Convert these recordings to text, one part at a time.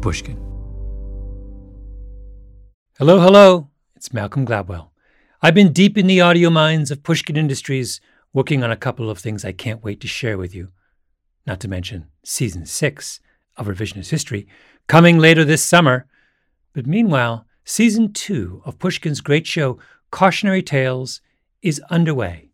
Pushkin. Hello, hello. It's Malcolm Gladwell. I've been deep in the audio minds of Pushkin Industries, working on a couple of things I can't wait to share with you. Not to mention season six of Revisionist History, coming later this summer. But meanwhile, season two of Pushkin's great show, Cautionary Tales, is underway.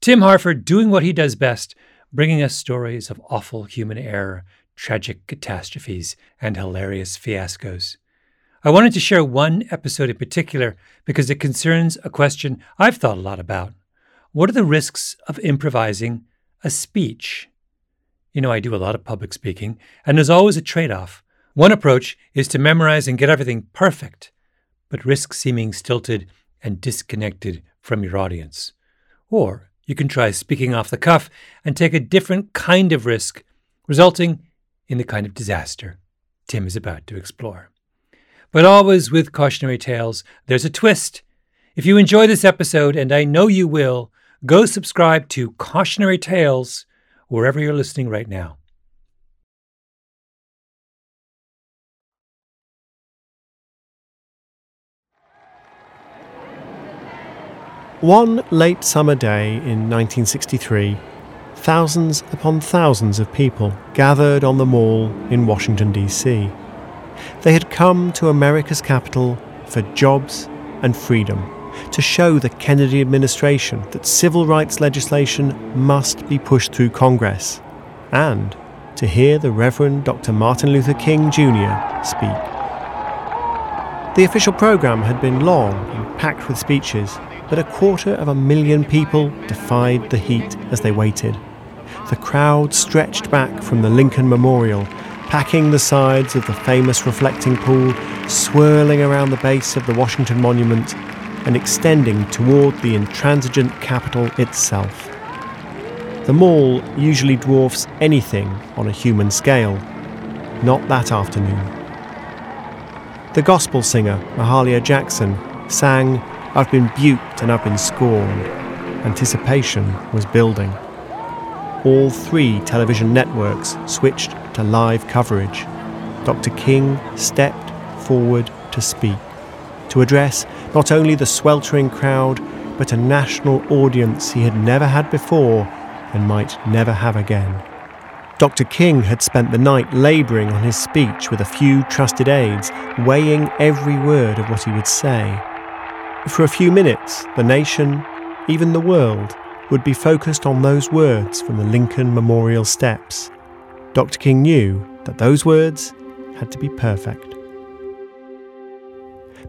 Tim Harford doing what he does best, bringing us stories of awful human error, tragic catastrophes, and hilarious fiascos. I wanted to share one episode in particular because it concerns a question I've thought a lot about. What are the risks of improvising a speech? You know, I do a lot of public speaking, and there's always a trade off. One approach is to memorize and get everything perfect, but risk seeming stilted and disconnected from your audience. Or you can try speaking off the cuff and take a different kind of risk, resulting in the kind of disaster Tim is about to explore. But always with cautionary tales, there's a twist. If you enjoy this episode, and I know you will, go subscribe to Cautionary Tales wherever you're listening right now. One late summer day in 1963, thousands upon thousands of people gathered on the mall in Washington, D.C. They had come to America's capital for jobs and freedom, to show the Kennedy administration that civil rights legislation must be pushed through Congress, and to hear the Reverend Dr. Martin Luther King Jr. speak. The official program had been long and packed with speeches but a quarter of a million people defied the heat as they waited. The crowd stretched back from the Lincoln Memorial, packing the sides of the famous reflecting pool, swirling around the base of the Washington Monument, and extending toward the intransigent Capitol itself. The mall usually dwarfs anything on a human scale. Not that afternoon. The gospel singer, Mahalia Jackson, sang I've been buked and I've been scorned. Anticipation was building. All three television networks switched to live coverage. Dr. King stepped forward to speak, to address not only the sweltering crowd, but a national audience he had never had before and might never have again. Dr. King had spent the night labouring on his speech with a few trusted aides, weighing every word of what he would say. For a few minutes, the nation, even the world, would be focused on those words from the Lincoln Memorial steps. Dr. King knew that those words had to be perfect.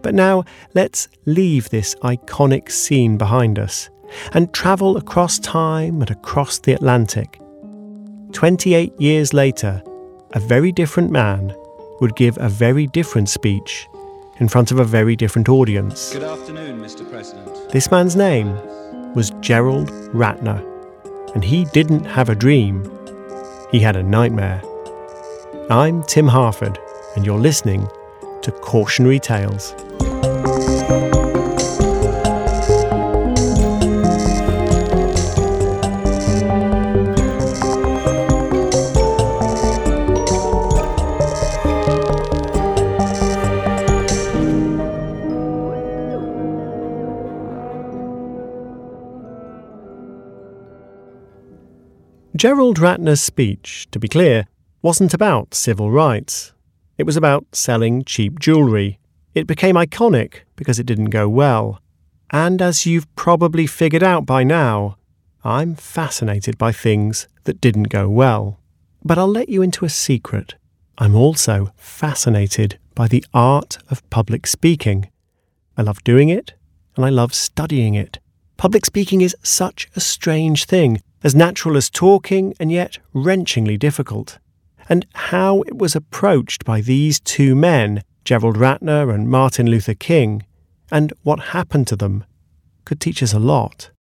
But now let's leave this iconic scene behind us and travel across time and across the Atlantic. 28 years later, a very different man would give a very different speech in front of a very different audience. Good afternoon, Mr. President. This man's name was Gerald Ratner, and he didn't have a dream, he had a nightmare. I'm Tim Harford, and you're listening to Cautionary Tales. Gerald Ratner's speech, to be clear, wasn't about civil rights. It was about selling cheap jewellery. It became iconic because it didn't go well. And as you've probably figured out by now, I'm fascinated by things that didn't go well. But I'll let you into a secret. I'm also fascinated by the art of public speaking. I love doing it, and I love studying it. Public speaking is such a strange thing as natural as talking and yet wrenchingly difficult. And how it was approached by these two men, Gerald Ratner and Martin Luther King, and what happened to them, could teach us a lot.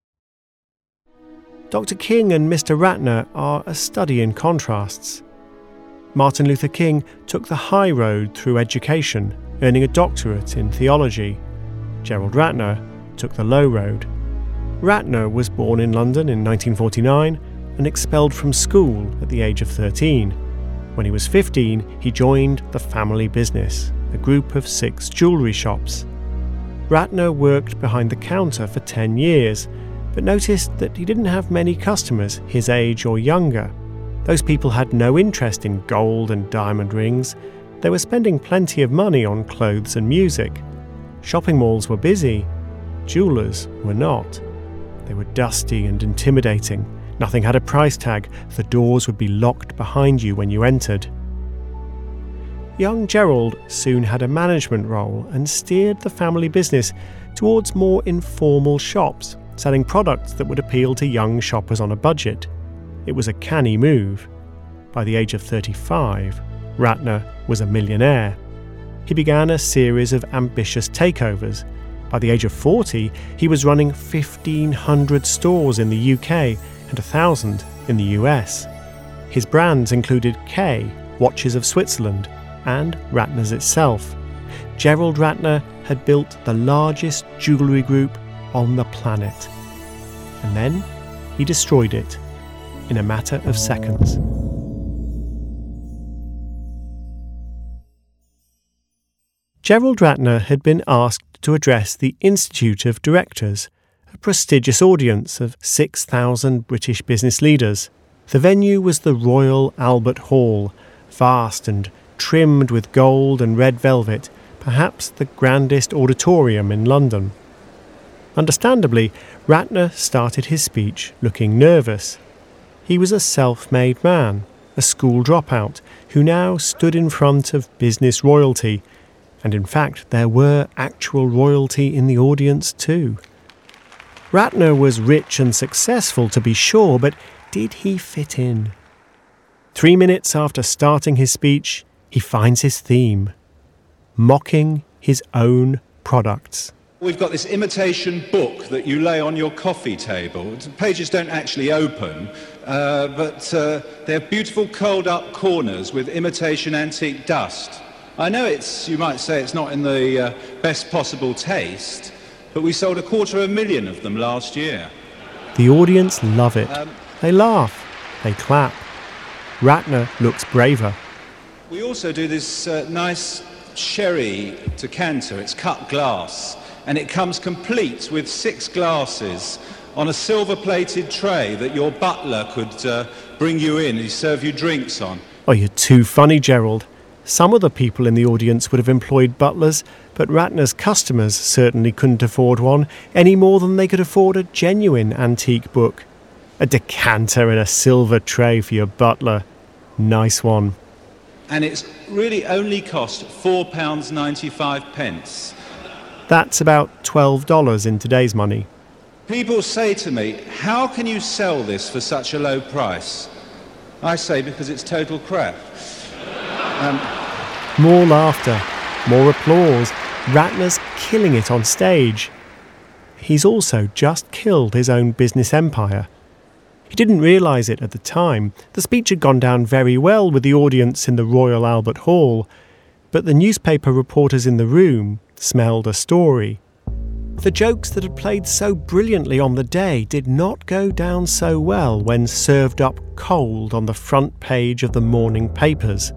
Dr. King and Mr. Ratner are a study in contrasts. Martin Luther King took the high road through education, earning a doctorate in theology. Gerald Ratner took the low road. Ratner was born in London in 1949 and expelled from school at the age of 13. When he was 15, he joined the family business, a group of six jewellery shops. Ratner worked behind the counter for 10 years, but noticed that he didn't have many customers his age or younger. Those people had no interest in gold and diamond rings. They were spending plenty of money on clothes and music. Shopping malls were busy, jewellers were not. They were dusty and intimidating. Nothing had a price tag. The doors would be locked behind you when you entered. Young Gerald soon had a management role and steered the family business towards more informal shops, selling products that would appeal to young shoppers on a budget. It was a canny move. By the age of 35, Ratner was a millionaire. He began a series of ambitious takeovers. By the age of 40, he was running 1,500 stores in the UK and 1,000 in the US. His brands included Kay, Watches of Switzerland, and Ratner's itself. Gerald Ratner had built the largest jewellery group on the planet. And then he destroyed it in a matter of seconds. Gerald Ratner had been asked to address the Institute of Directors, a prestigious audience of 6,000 British business leaders. The venue was the Royal Albert Hall, vast and trimmed with gold and red velvet, perhaps the grandest auditorium in London. Understandably, Ratner started his speech looking nervous. He was a self made man, a school dropout, who now stood in front of business royalty, and in fact, there were actual royalty in the audience too. Ratner was rich and successful, to be sure, but did he fit in? Three minutes after starting his speech, he finds his theme mocking his own products. We've got this imitation book that you lay on your coffee table. The pages don't actually open, uh, but uh, they're beautiful curled up corners with imitation antique dust. I know it's, you might say it's not in the uh, best possible taste, but we sold a quarter of a million of them last year. The audience love it. Um, they laugh, they clap. Ratner looks braver. We also do this uh, nice sherry decanter. It's cut glass, and it comes complete with six glasses on a silver plated tray that your butler could uh, bring you in and serve you drinks on. Oh, you're too funny, Gerald. Some of the people in the audience would have employed butlers, but Ratner's customers certainly couldn't afford one any more than they could afford a genuine antique book. A decanter and a silver tray for your butler. Nice one and it's really only cost £4.95. pence. That's about $12 in today's money. People say to me, How can you sell this for such a low price? I say, Because it's total crap. Um, more laughter, more applause. Ratner's killing it on stage. He's also just killed his own business empire. He didn't realise it at the time. The speech had gone down very well with the audience in the Royal Albert Hall, but the newspaper reporters in the room smelled a story. The jokes that had played so brilliantly on the day did not go down so well when served up cold on the front page of the morning papers.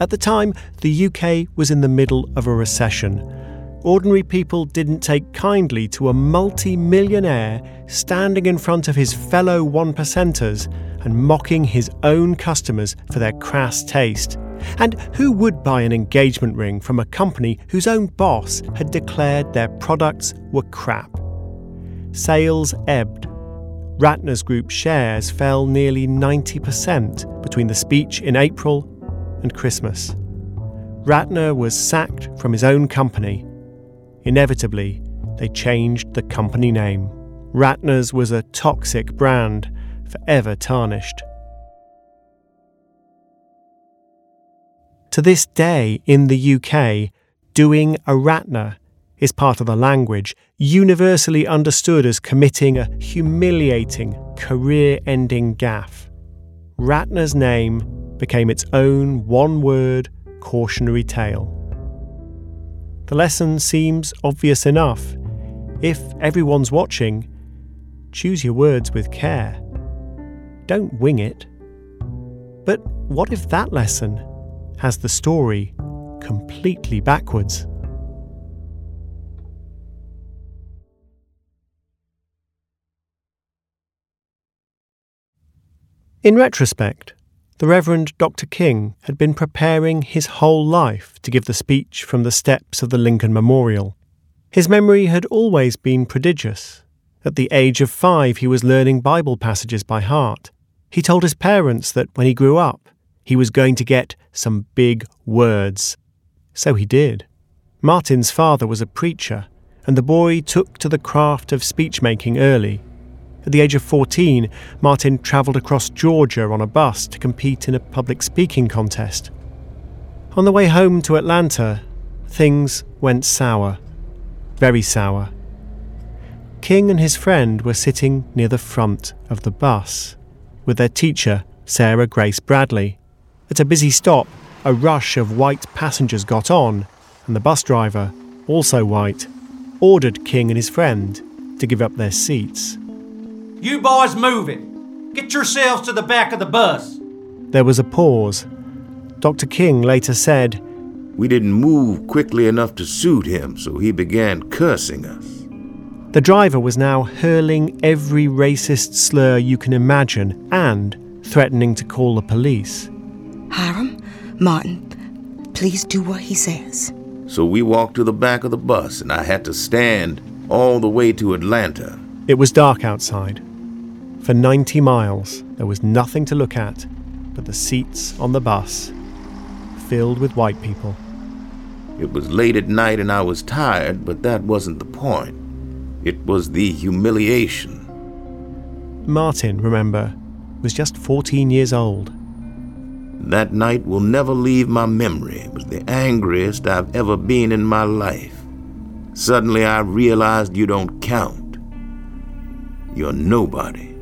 At the time, the UK was in the middle of a recession ordinary people didn't take kindly to a multi millionaire standing in front of his fellow one percenters and mocking his own customers for their crass taste. And who would buy an engagement ring from a company whose own boss had declared their products were crap? Sales ebbed. Ratner's Group shares fell nearly 90% between the speech in April and Christmas. Ratner was sacked from his own company Inevitably, they changed the company name. Ratner's was a toxic brand, forever tarnished. To this day, in the UK, doing a Ratner is part of the language, universally understood as committing a humiliating, career ending gaffe. Ratner's name became its own one word cautionary tale. The lesson seems obvious enough. If everyone's watching, choose your words with care. Don't wing it. But what if that lesson has the story completely backwards? In retrospect, the Reverend Dr. King had been preparing his whole life to give the speech from the steps of the Lincoln Memorial. His memory had always been prodigious. At the age of five, he was learning Bible passages by heart. He told his parents that when he grew up, he was going to get some big words. So he did. Martin's father was a preacher, and the boy took to the craft of speech making early. At the age of 14, Martin travelled across Georgia on a bus to compete in a public speaking contest. On the way home to Atlanta, things went sour. Very sour. King and his friend were sitting near the front of the bus with their teacher, Sarah Grace Bradley. At a busy stop, a rush of white passengers got on, and the bus driver, also white, ordered King and his friend to give up their seats. You boys move it. Get yourselves to the back of the bus. There was a pause. Dr. King later said, We didn't move quickly enough to suit him, so he began cursing us. The driver was now hurling every racist slur you can imagine and threatening to call the police. Hiram, Martin, please do what he says. So we walked to the back of the bus, and I had to stand all the way to Atlanta. It was dark outside. For 90 miles, there was nothing to look at but the seats on the bus, filled with white people. It was late at night and I was tired, but that wasn't the point. It was the humiliation. Martin, remember, was just 14 years old. That night will never leave my memory. It was the angriest I've ever been in my life. Suddenly I realized you don't count. You're nobody.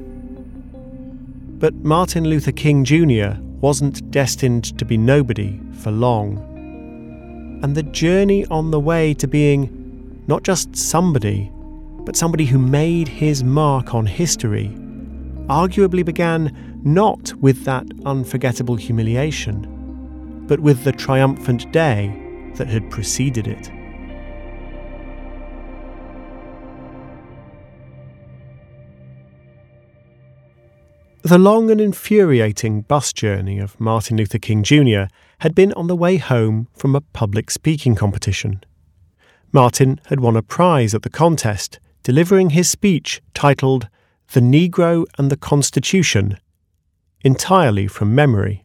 But Martin Luther King Jr. wasn't destined to be nobody for long. And the journey on the way to being not just somebody, but somebody who made his mark on history, arguably began not with that unforgettable humiliation, but with the triumphant day that had preceded it. The long and infuriating bus journey of Martin Luther King Jr. had been on the way home from a public speaking competition. Martin had won a prize at the contest, delivering his speech titled The Negro and the Constitution, entirely from memory.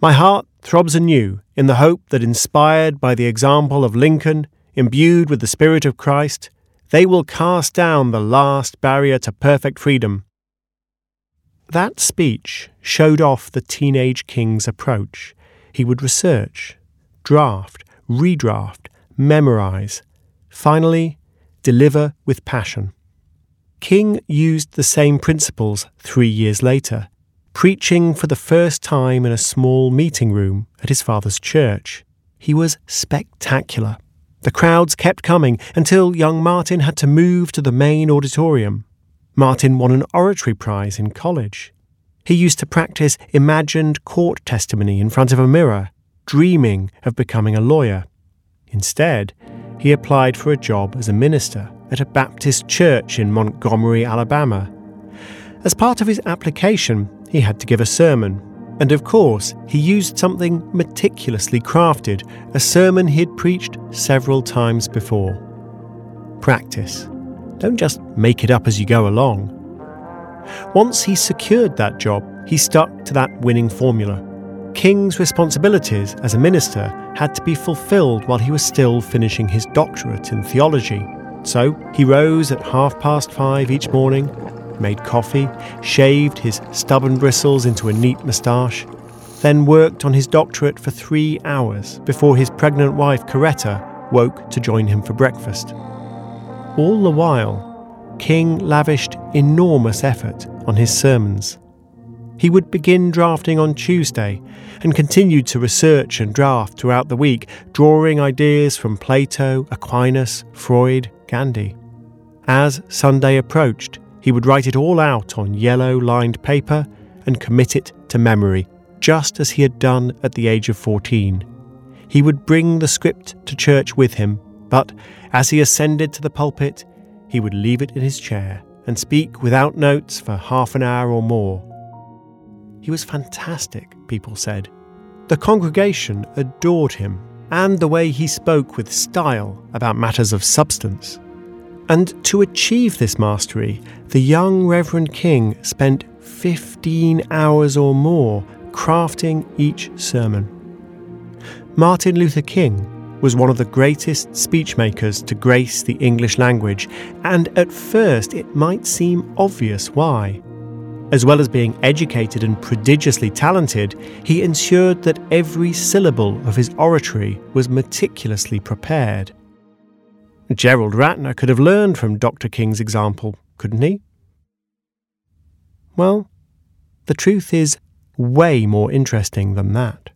My heart throbs anew in the hope that, inspired by the example of Lincoln, imbued with the Spirit of Christ, they will cast down the last barrier to perfect freedom that speech showed off the teenage king's approach. He would research, draft, redraft, memorize, finally, deliver with passion. King used the same principles three years later, preaching for the first time in a small meeting room at his father's church. He was spectacular. The crowds kept coming until young Martin had to move to the main auditorium. Martin won an oratory prize in college. He used to practice imagined court testimony in front of a mirror, dreaming of becoming a lawyer. Instead, he applied for a job as a minister at a Baptist church in Montgomery, Alabama. As part of his application, he had to give a sermon. And of course, he used something meticulously crafted, a sermon he'd preached several times before. Practice. Don't just make it up as you go along. Once he secured that job, he stuck to that winning formula. King's responsibilities as a minister had to be fulfilled while he was still finishing his doctorate in theology. So he rose at half past five each morning, made coffee, shaved his stubborn bristles into a neat moustache, then worked on his doctorate for three hours before his pregnant wife, Coretta, woke to join him for breakfast. All the while, King lavished enormous effort on his sermons. He would begin drafting on Tuesday and continued to research and draft throughout the week, drawing ideas from Plato, Aquinas, Freud, Gandhi. As Sunday approached, he would write it all out on yellow lined paper and commit it to memory. just as he had done at the age of 14. He would bring the script to church with him, but as he ascended to the pulpit, he would leave it in his chair and speak without notes for half an hour or more. He was fantastic, people said. The congregation adored him and the way he spoke with style about matters of substance. And to achieve this mastery, the young Reverend King spent 15 hours or more crafting each sermon. Martin Luther King was one of the greatest speechmakers to grace the English language, and at first it might seem obvious why. As well as being educated and prodigiously talented, he ensured that every syllable of his oratory was meticulously prepared. Gerald Ratner could have learned from Dr. King's example, couldn't he? Well, the truth is way more interesting than that.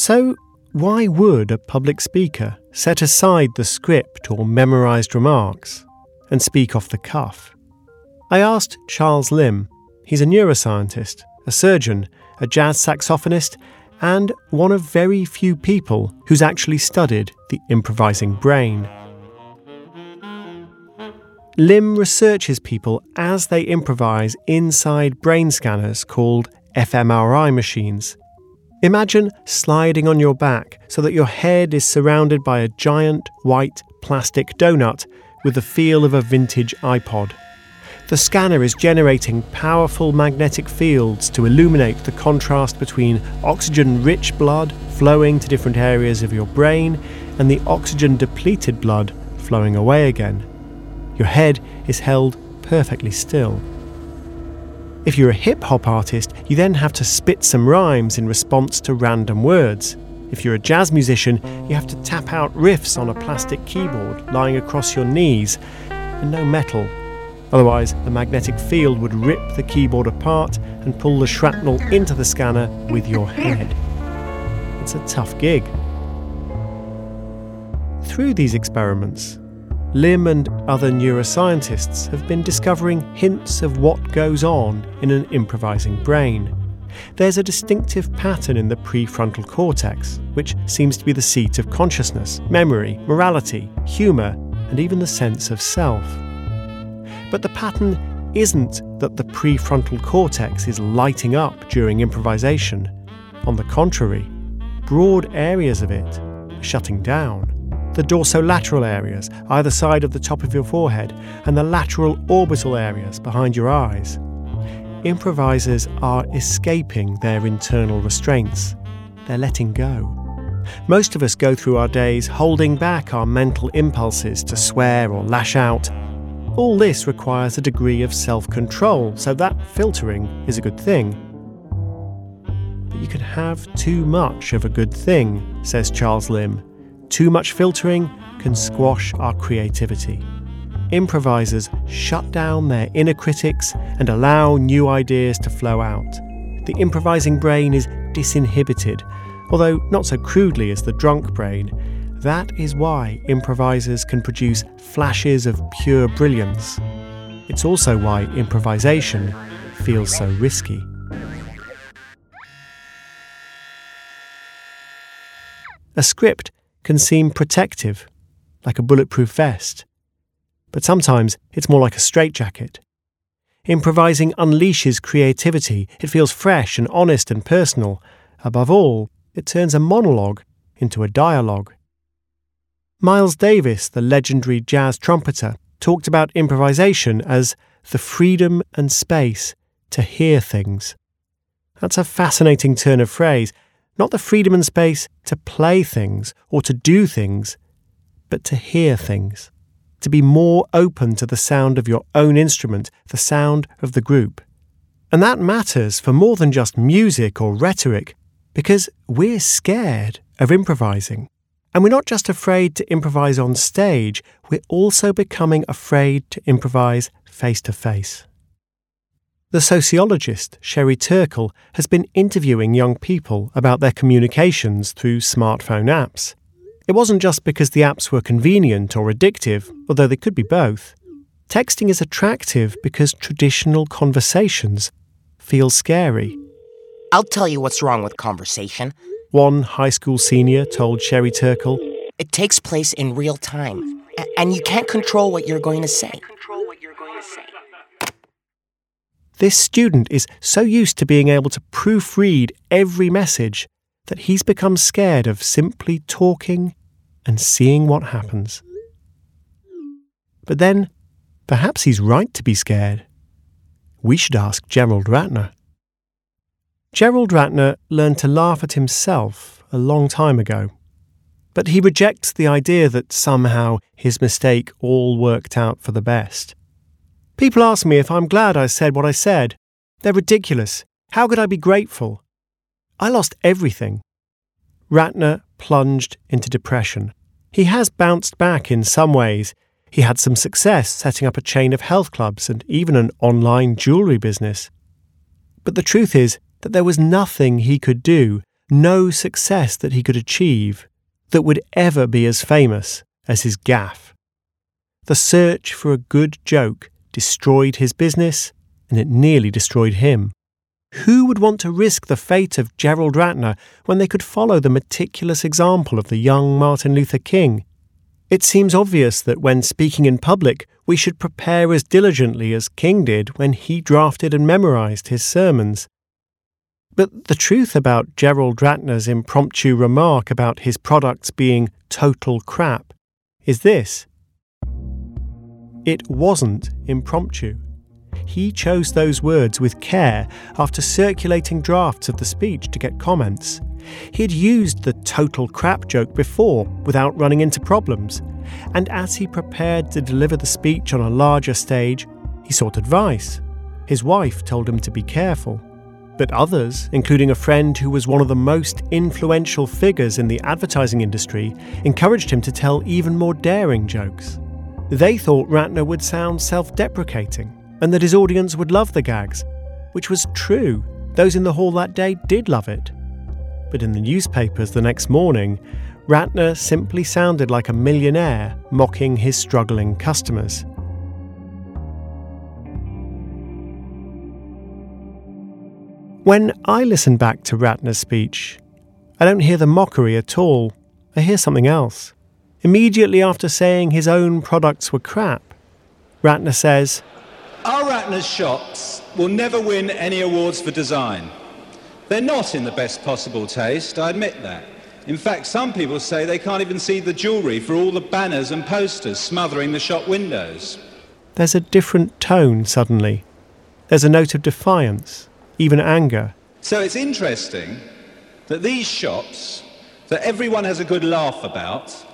So, why would a public speaker set aside the script or memorised remarks and speak off the cuff? I asked Charles Limb. He's a neuroscientist, a surgeon, a jazz saxophonist, and one of very few people who's actually studied the improvising brain. Limb researches people as they improvise inside brain scanners called fMRI machines. Imagine sliding on your back so that your head is surrounded by a giant white plastic donut with the feel of a vintage iPod. The scanner is generating powerful magnetic fields to illuminate the contrast between oxygen rich blood flowing to different areas of your brain and the oxygen depleted blood flowing away again. Your head is held perfectly still. If you're a hip hop artist, you then have to spit some rhymes in response to random words. If you're a jazz musician, you have to tap out riffs on a plastic keyboard lying across your knees, and no metal. Otherwise, the magnetic field would rip the keyboard apart and pull the shrapnel into the scanner with your head. It's a tough gig. Through these experiments, Limb and other neuroscientists have been discovering hints of what goes on in an improvising brain. There's a distinctive pattern in the prefrontal cortex, which seems to be the seat of consciousness, memory, morality, humour, and even the sense of self. But the pattern isn't that the prefrontal cortex is lighting up during improvisation. On the contrary, broad areas of it are shutting down the dorsolateral areas either side of the top of your forehead, and the lateral orbital areas behind your eyes. Improvisers are escaping their internal restraints. They're letting go. Most of us go through our days holding back our mental impulses to swear or lash out. All this requires a degree of self control, so that filtering is a good thing. But you can have too much of a good thing, says Charles Limb. Too much filtering can squash our creativity. Improvisers shut down their inner critics and allow new ideas to flow out. The improvising brain is disinhibited, although not so crudely as the drunk brain. That is why improvisers can produce flashes of pure brilliance. It's also why improvisation feels so risky. A script can seem protective, like a bulletproof vest. But sometimes it's more like a straitjacket. Improvising unleashes creativity. It feels fresh and honest and personal. Above all, it turns a monologue into a dialogue. Miles Davis, the legendary jazz trumpeter, talked about improvisation as the freedom and space to hear things. That's a fascinating turn of phrase not the freedom and space to play things or to do things, but to hear things, to be more open to the sound of your own instrument, the sound of the group. And that matters for more than just music or rhetoric, because we're scared of improvising. And we're not just afraid to improvise on stage, we're also becoming afraid to improvise face to face. The sociologist Sherry Turkle has been interviewing young people about their communications through smartphone apps. It wasn't just because the apps were convenient or addictive, although they could be both. Texting is attractive because traditional conversations feels scary. I'll tell you what's wrong with conversation. One high school senior told Sherry Turkle. It takes place in real time, and you can't control what you're going to say. This student is so used to being able to proofread every message that he's become scared of simply talking and seeing what happens. But then, perhaps he's right to be scared. We should ask Gerald Ratner. Gerald Ratner learned to laugh at himself a long time ago, but he rejects the idea that somehow his mistake all worked out for the best. People ask me if I'm glad I said what I said. They're ridiculous. How could I be grateful? I lost everything. Ratner plunged into depression. He has bounced back in some ways. He had some success setting up a chain of health clubs and even an online jewellery business. But the truth is that there was nothing he could do, no success that he could achieve, that would ever be as famous as his gaffe. The search for a good joke destroyed his business, and it nearly destroyed him. Who would want to risk the fate of Gerald Ratner when they could follow the meticulous example of the young Martin Luther King? It seems obvious that when speaking in public, we should prepare as diligently as King did when he drafted and memorized his sermons. But the truth about Gerald Ratner's impromptu remark about his products being total crap is this it wasn't impromptu. He chose those words with care after circulating drafts of the speech to get comments. He'd used the total crap joke before without running into problems, and as he prepared to deliver the speech on a larger stage, he sought advice. His wife told him to be careful. But others, including a friend who was one of the most influential figures in the advertising industry, encouraged him to tell even more daring jokes. They thought Ratner would sound self deprecating and that his audience would love the gags, which was true. Those in the hall that day did love it. But in the newspapers the next morning, Ratner simply sounded like a millionaire mocking his struggling customers. When I listen back to Ratner's speech, I don't hear the mockery at all. I hear something else. Immediately after saying his own products were crap, Ratner says, Our Ratner's shops will never win any awards for design. They're not in the best possible taste, I admit that. In fact, some people say they can't even see the jewellery for all the banners and posters smothering the shop windows. There's a different tone suddenly. There's a note of defiance, even anger. So it's interesting that these shops, that everyone has a good laugh about,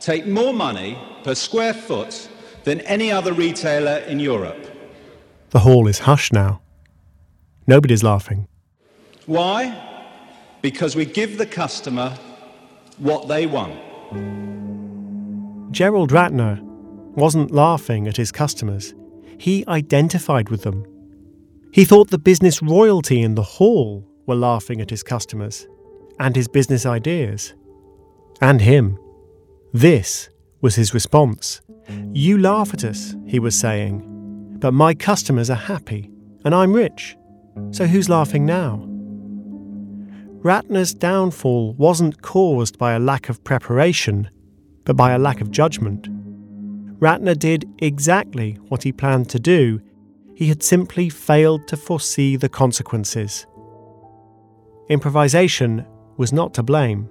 take more money per square foot than any other retailer in Europe. The hall is hushed now. Nobody's laughing. Why? Because we give the customer what they want. Gerald Ratner wasn't laughing at his customers. He identified with them. He thought the business royalty in the hall were laughing at his customers and his business ideas. And him. This was his response. You laugh at us, he was saying, but my customers are happy and I'm rich. So who's laughing now? Ratner's downfall wasn't caused by a lack of preparation, but by a lack of judgment. Ratner did exactly what he planned to do, he had simply failed to foresee the consequences. Improvisation was not to blame.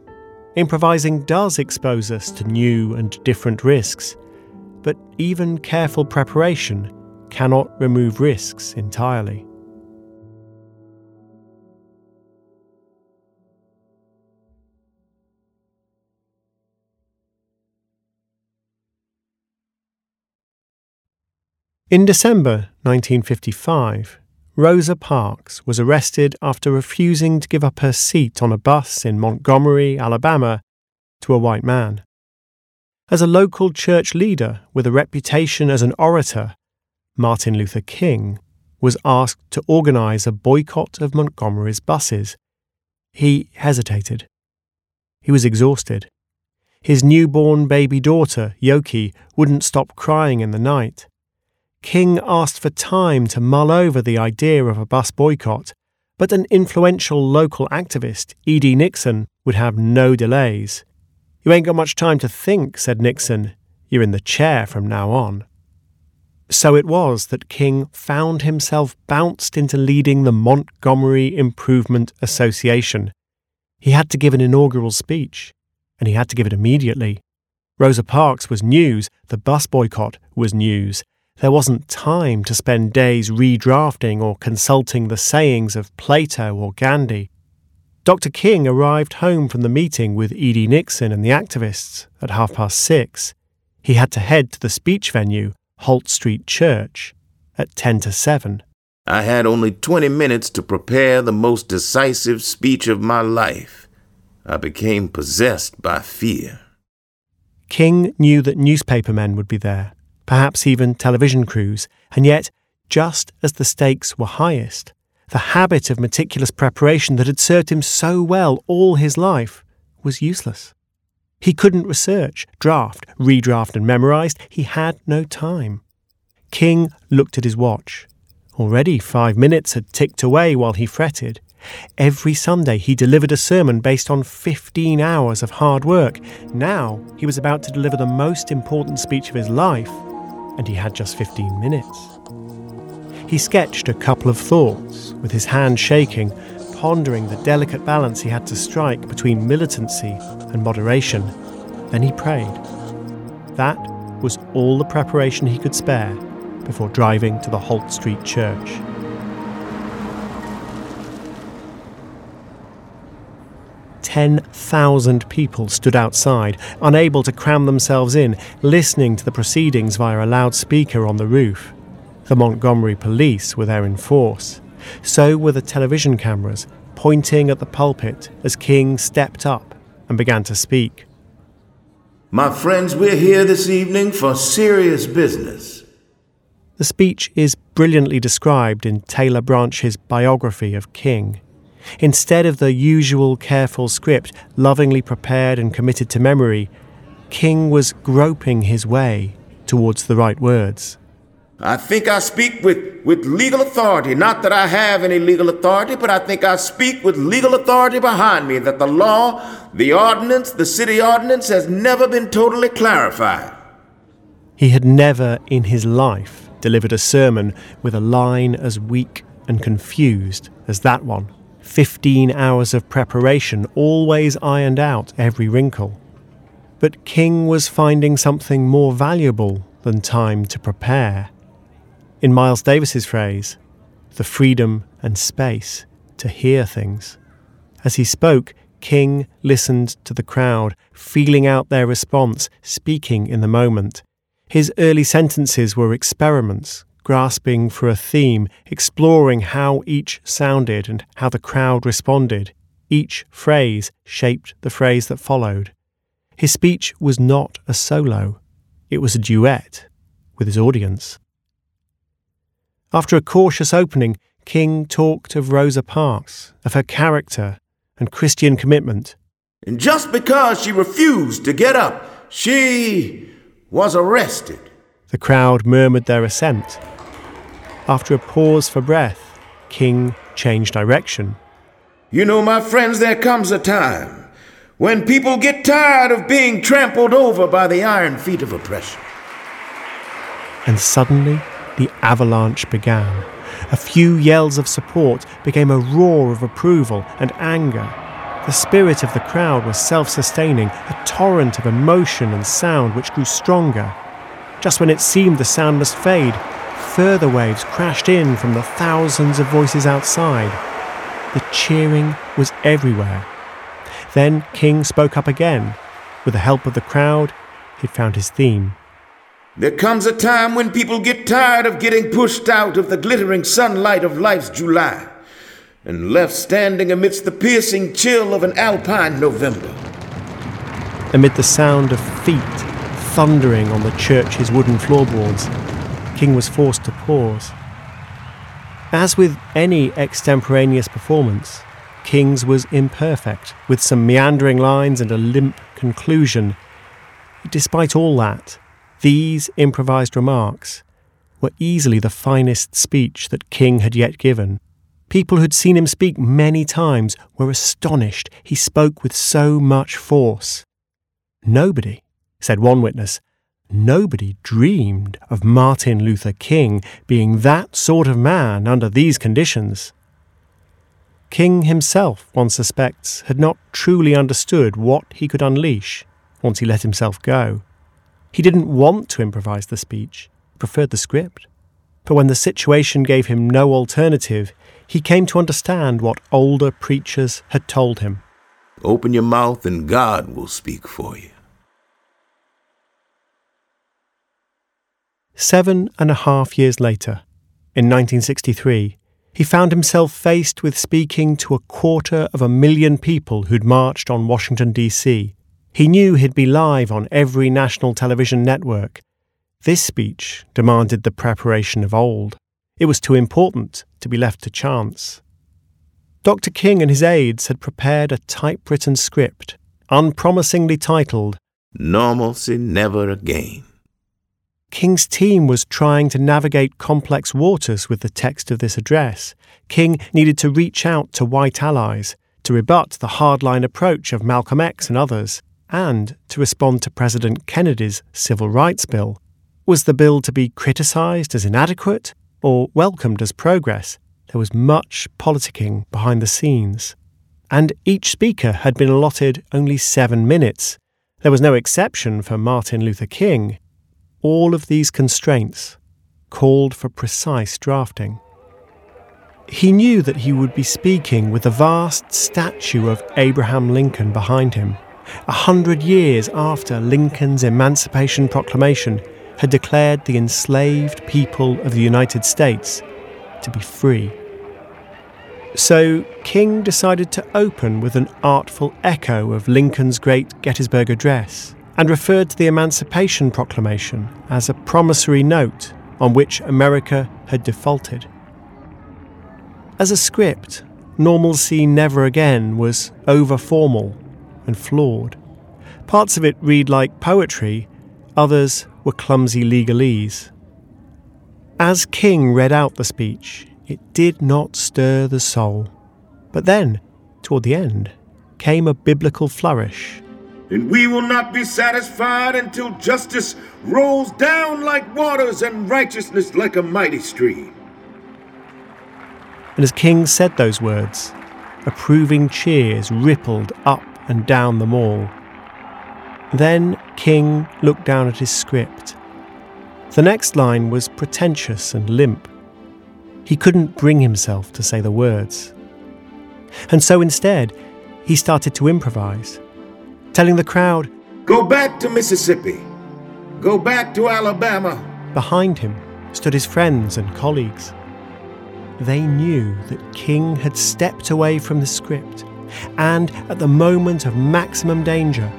Improvising does expose us to new and different risks, but even careful preparation cannot remove risks entirely. In December 1955, Rosa Parks was arrested after refusing to give up her seat on a bus in Montgomery, Alabama, to a white man. As a local church leader with a reputation as an orator, Martin Luther King was asked to organize a boycott of Montgomery's buses. He hesitated. He was exhausted. His newborn baby daughter, Yoki, wouldn't stop crying in the night. King asked for time to mull over the idea of a bus boycott, but an influential local activist, E.D. Nixon, would have no delays. You ain't got much time to think, said Nixon. You're in the chair from now on. So it was that King found himself bounced into leading the Montgomery Improvement Association. He had to give an inaugural speech, and he had to give it immediately. Rosa Parks was news, the bus boycott was news. There wasn't time to spend days redrafting or consulting the sayings of Plato or Gandhi. Dr. King arrived home from the meeting with E.D. Nixon and the activists at half past six. He had to head to the speech venue, Holt Street Church, at 10 to 7. I had only 20 minutes to prepare the most decisive speech of my life. I became possessed by fear. King knew that newspapermen would be there, perhaps even television crews, and yet, just as the stakes were highest, the habit of meticulous preparation that had served him so well all his life was useless. He couldn't research, draft, redraft, and memorize. He had no time. King looked at his watch. Already five minutes had ticked away while he fretted. Every Sunday he delivered a sermon based on 15 hours of hard work. Now he was about to deliver the most important speech of his life, and he had just 15 minutes. He sketched a couple of thoughts, with his hand shaking, pondering the delicate balance he had to strike between militancy and moderation. Then he prayed. That was all the preparation he could spare before driving to the Holt Street Church. Ten thousand people stood outside, unable to cram themselves in, listening to the proceedings via a loudspeaker on the roof. The Montgomery police were there in force. So were the television cameras, pointing at the pulpit as King stepped up and began to speak. My friends, we're here this evening for serious business. The speech is brilliantly described in Taylor Branch's biography of King. Instead of the usual careful script, lovingly prepared and committed to memory, King was groping his way towards the right words. I think I speak with, with legal authority. Not that I have any legal authority, but I think I speak with legal authority behind me that the law, the ordinance, the city ordinance has never been totally clarified. He had never in his life delivered a sermon with a line as weak and confused as that one. Fifteen hours of preparation always ironed out every wrinkle. But King was finding something more valuable than time to prepare in Miles Davis's phrase, the freedom and space to hear things. As he spoke, King listened to the crowd, feeling out their response, speaking in the moment. His early sentences were experiments, grasping for a theme, exploring how each sounded and how the crowd responded. Each phrase shaped the phrase that followed. His speech was not a solo, it was a duet with his audience. After a cautious opening, King talked of Rosa Parks, of her character and Christian commitment. And just because she refused to get up, she was arrested. The crowd murmured their assent. After a pause for breath, King changed direction. You know, my friends, there comes a time when people get tired of being trampled over by the iron feet of oppression. And suddenly, the avalanche began. A few yells of support became a roar of approval and anger. The spirit of the crowd was self sustaining, a torrent of emotion and sound which grew stronger. Just when it seemed the sound must fade, further waves crashed in from the thousands of voices outside. The cheering was everywhere. Then King spoke up again. With the help of the crowd, he'd found his theme. There comes a time when people get tired of getting pushed out of the glittering sunlight of life's July and left standing amidst the piercing chill of an alpine November. Amid the sound of feet thundering on the church's wooden floorboards, King was forced to pause. As with any extemporaneous performance, King's was imperfect, with some meandering lines and a limp conclusion. Despite all that, these improvised remarks were easily the finest speech that King had yet given. People who'd seen him speak many times were astonished he spoke with so much force. Nobody, said one witness, nobody dreamed of Martin Luther King being that sort of man under these conditions. King himself, one suspects, had not truly understood what he could unleash once he let himself go. He didn't want to improvise the speech, preferred the script. But when the situation gave him no alternative, he came to understand what older preachers had told him. Open your mouth and God will speak for you. Seven and a half years later, in 1963, he found himself faced with speaking to a quarter of a million people who'd marched on Washington, D.C. He knew he'd be live on every national television network. This speech demanded the preparation of old. It was too important to be left to chance. Dr. King and his aides had prepared a typewritten script, unpromisingly titled Normalcy Never Again. King's team was trying to navigate complex waters with the text of this address. King needed to reach out to white allies, to rebut the hardline approach of Malcolm X and others, and to respond to President Kennedy's Civil Rights Bill. Was the bill to be criticised as inadequate or welcomed as progress? There was much politicking behind the scenes. And each speaker had been allotted only seven minutes. There was no exception for Martin Luther King. All of these constraints called for precise drafting. He knew that he would be speaking with the vast statue of Abraham Lincoln behind him, a hundred years after Lincoln's Emancipation Proclamation had declared the enslaved people of the United States to be free. So King decided to open with an artful echo of Lincoln's great Gettysburg Address and referred to the Emancipation Proclamation as a promissory note on which America had defaulted. As a script, Normalcy Never Again was over formal and flawed. Parts of it read like poetry, others were clumsy legalese. As King read out the speech, it did not stir the soul. But then, toward the end, came a biblical flourish and we will not be satisfied until justice rolls down like waters and righteousness like a mighty stream. And as King said those words, approving cheers rippled up and down the mall. Then King looked down at his script. The next line was pretentious and limp. He couldn't bring himself to say the words. And so instead, he started to improvise telling the crowd, Go back to Mississippi. Go back to Alabama. Behind him stood his friends and colleagues. They knew that King had stepped away from the script, and at the moment of maximum danger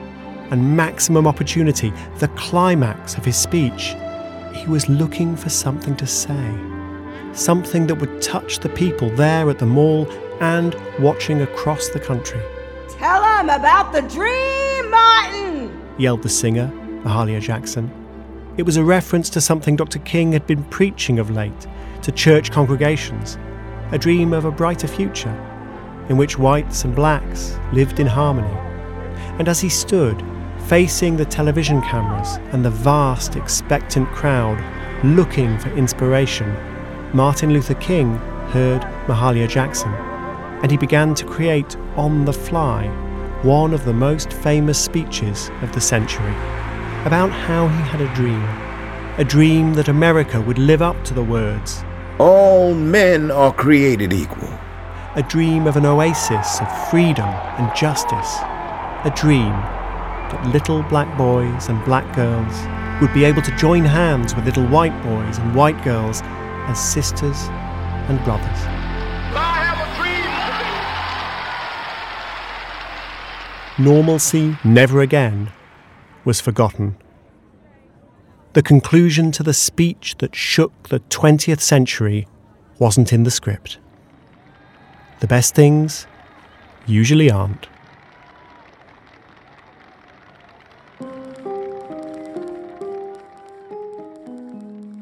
and maximum opportunity, the climax of his speech, he was looking for something to say. Something that would touch the people there at the mall and watching across the country. Tell them about the dream, Martin! yelled the singer, Mahalia Jackson. It was a reference to something Dr. King had been preaching of late to church congregations a dream of a brighter future in which whites and blacks lived in harmony. And as he stood, facing the television cameras and the vast, expectant crowd looking for inspiration, Martin Luther King heard Mahalia Jackson and he began to create on the fly one of the most famous speeches of the century about how he had a dream. A dream that America would live up to the words All men are created equal. A dream of an oasis of freedom and justice. A dream that little black boys and black girls would be able to join hands with little white boys and white girls as sisters and brothers. Normalcy never again was forgotten. The conclusion to the speech that shook the 20th century wasn't in the script. The best things usually aren't.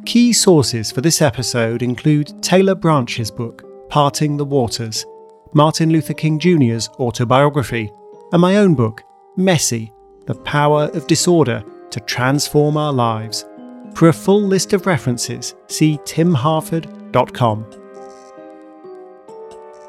Key sources for this episode include Taylor Branch's book, Parting the Waters, Martin Luther King Jr.'s autobiography, and my own book, Messy The Power of Disorder to Transform Our Lives. For a full list of references, see timharford.com.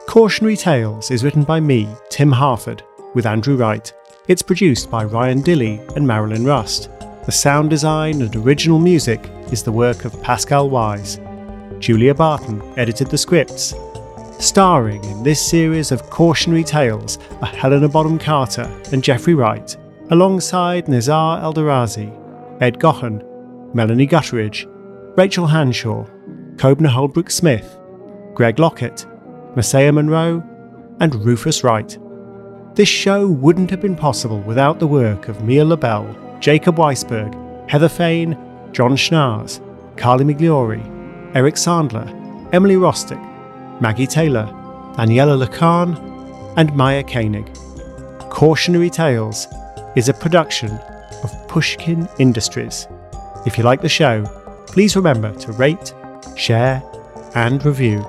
Cautionary Tales is written by me, Tim Harford, with Andrew Wright. It's produced by Ryan Dilley and Marilyn Rust. The sound design and original music is the work of Pascal Wyse. Julia Barton edited the scripts. Starring in this series of cautionary tales are Helena Bonham Carter and Jeffrey Wright, alongside Nizar Eldarazi, Ed Gaughan, Melanie Gutteridge, Rachel Hanshaw, Kobna Holdbrook-Smith, Greg Lockett, Masaya Monroe, and Rufus Wright. This show wouldn't have been possible without the work of Mia Lobel, Jacob Weisberg, Heather Fain, John Schnaars, Carly Migliori, Eric Sandler, Emily Rostek, Maggie Taylor, Daniella Lakhan, and Maya Koenig. Cautionary Tales is a production of Pushkin Industries. If you like the show, please remember to rate, share, and review.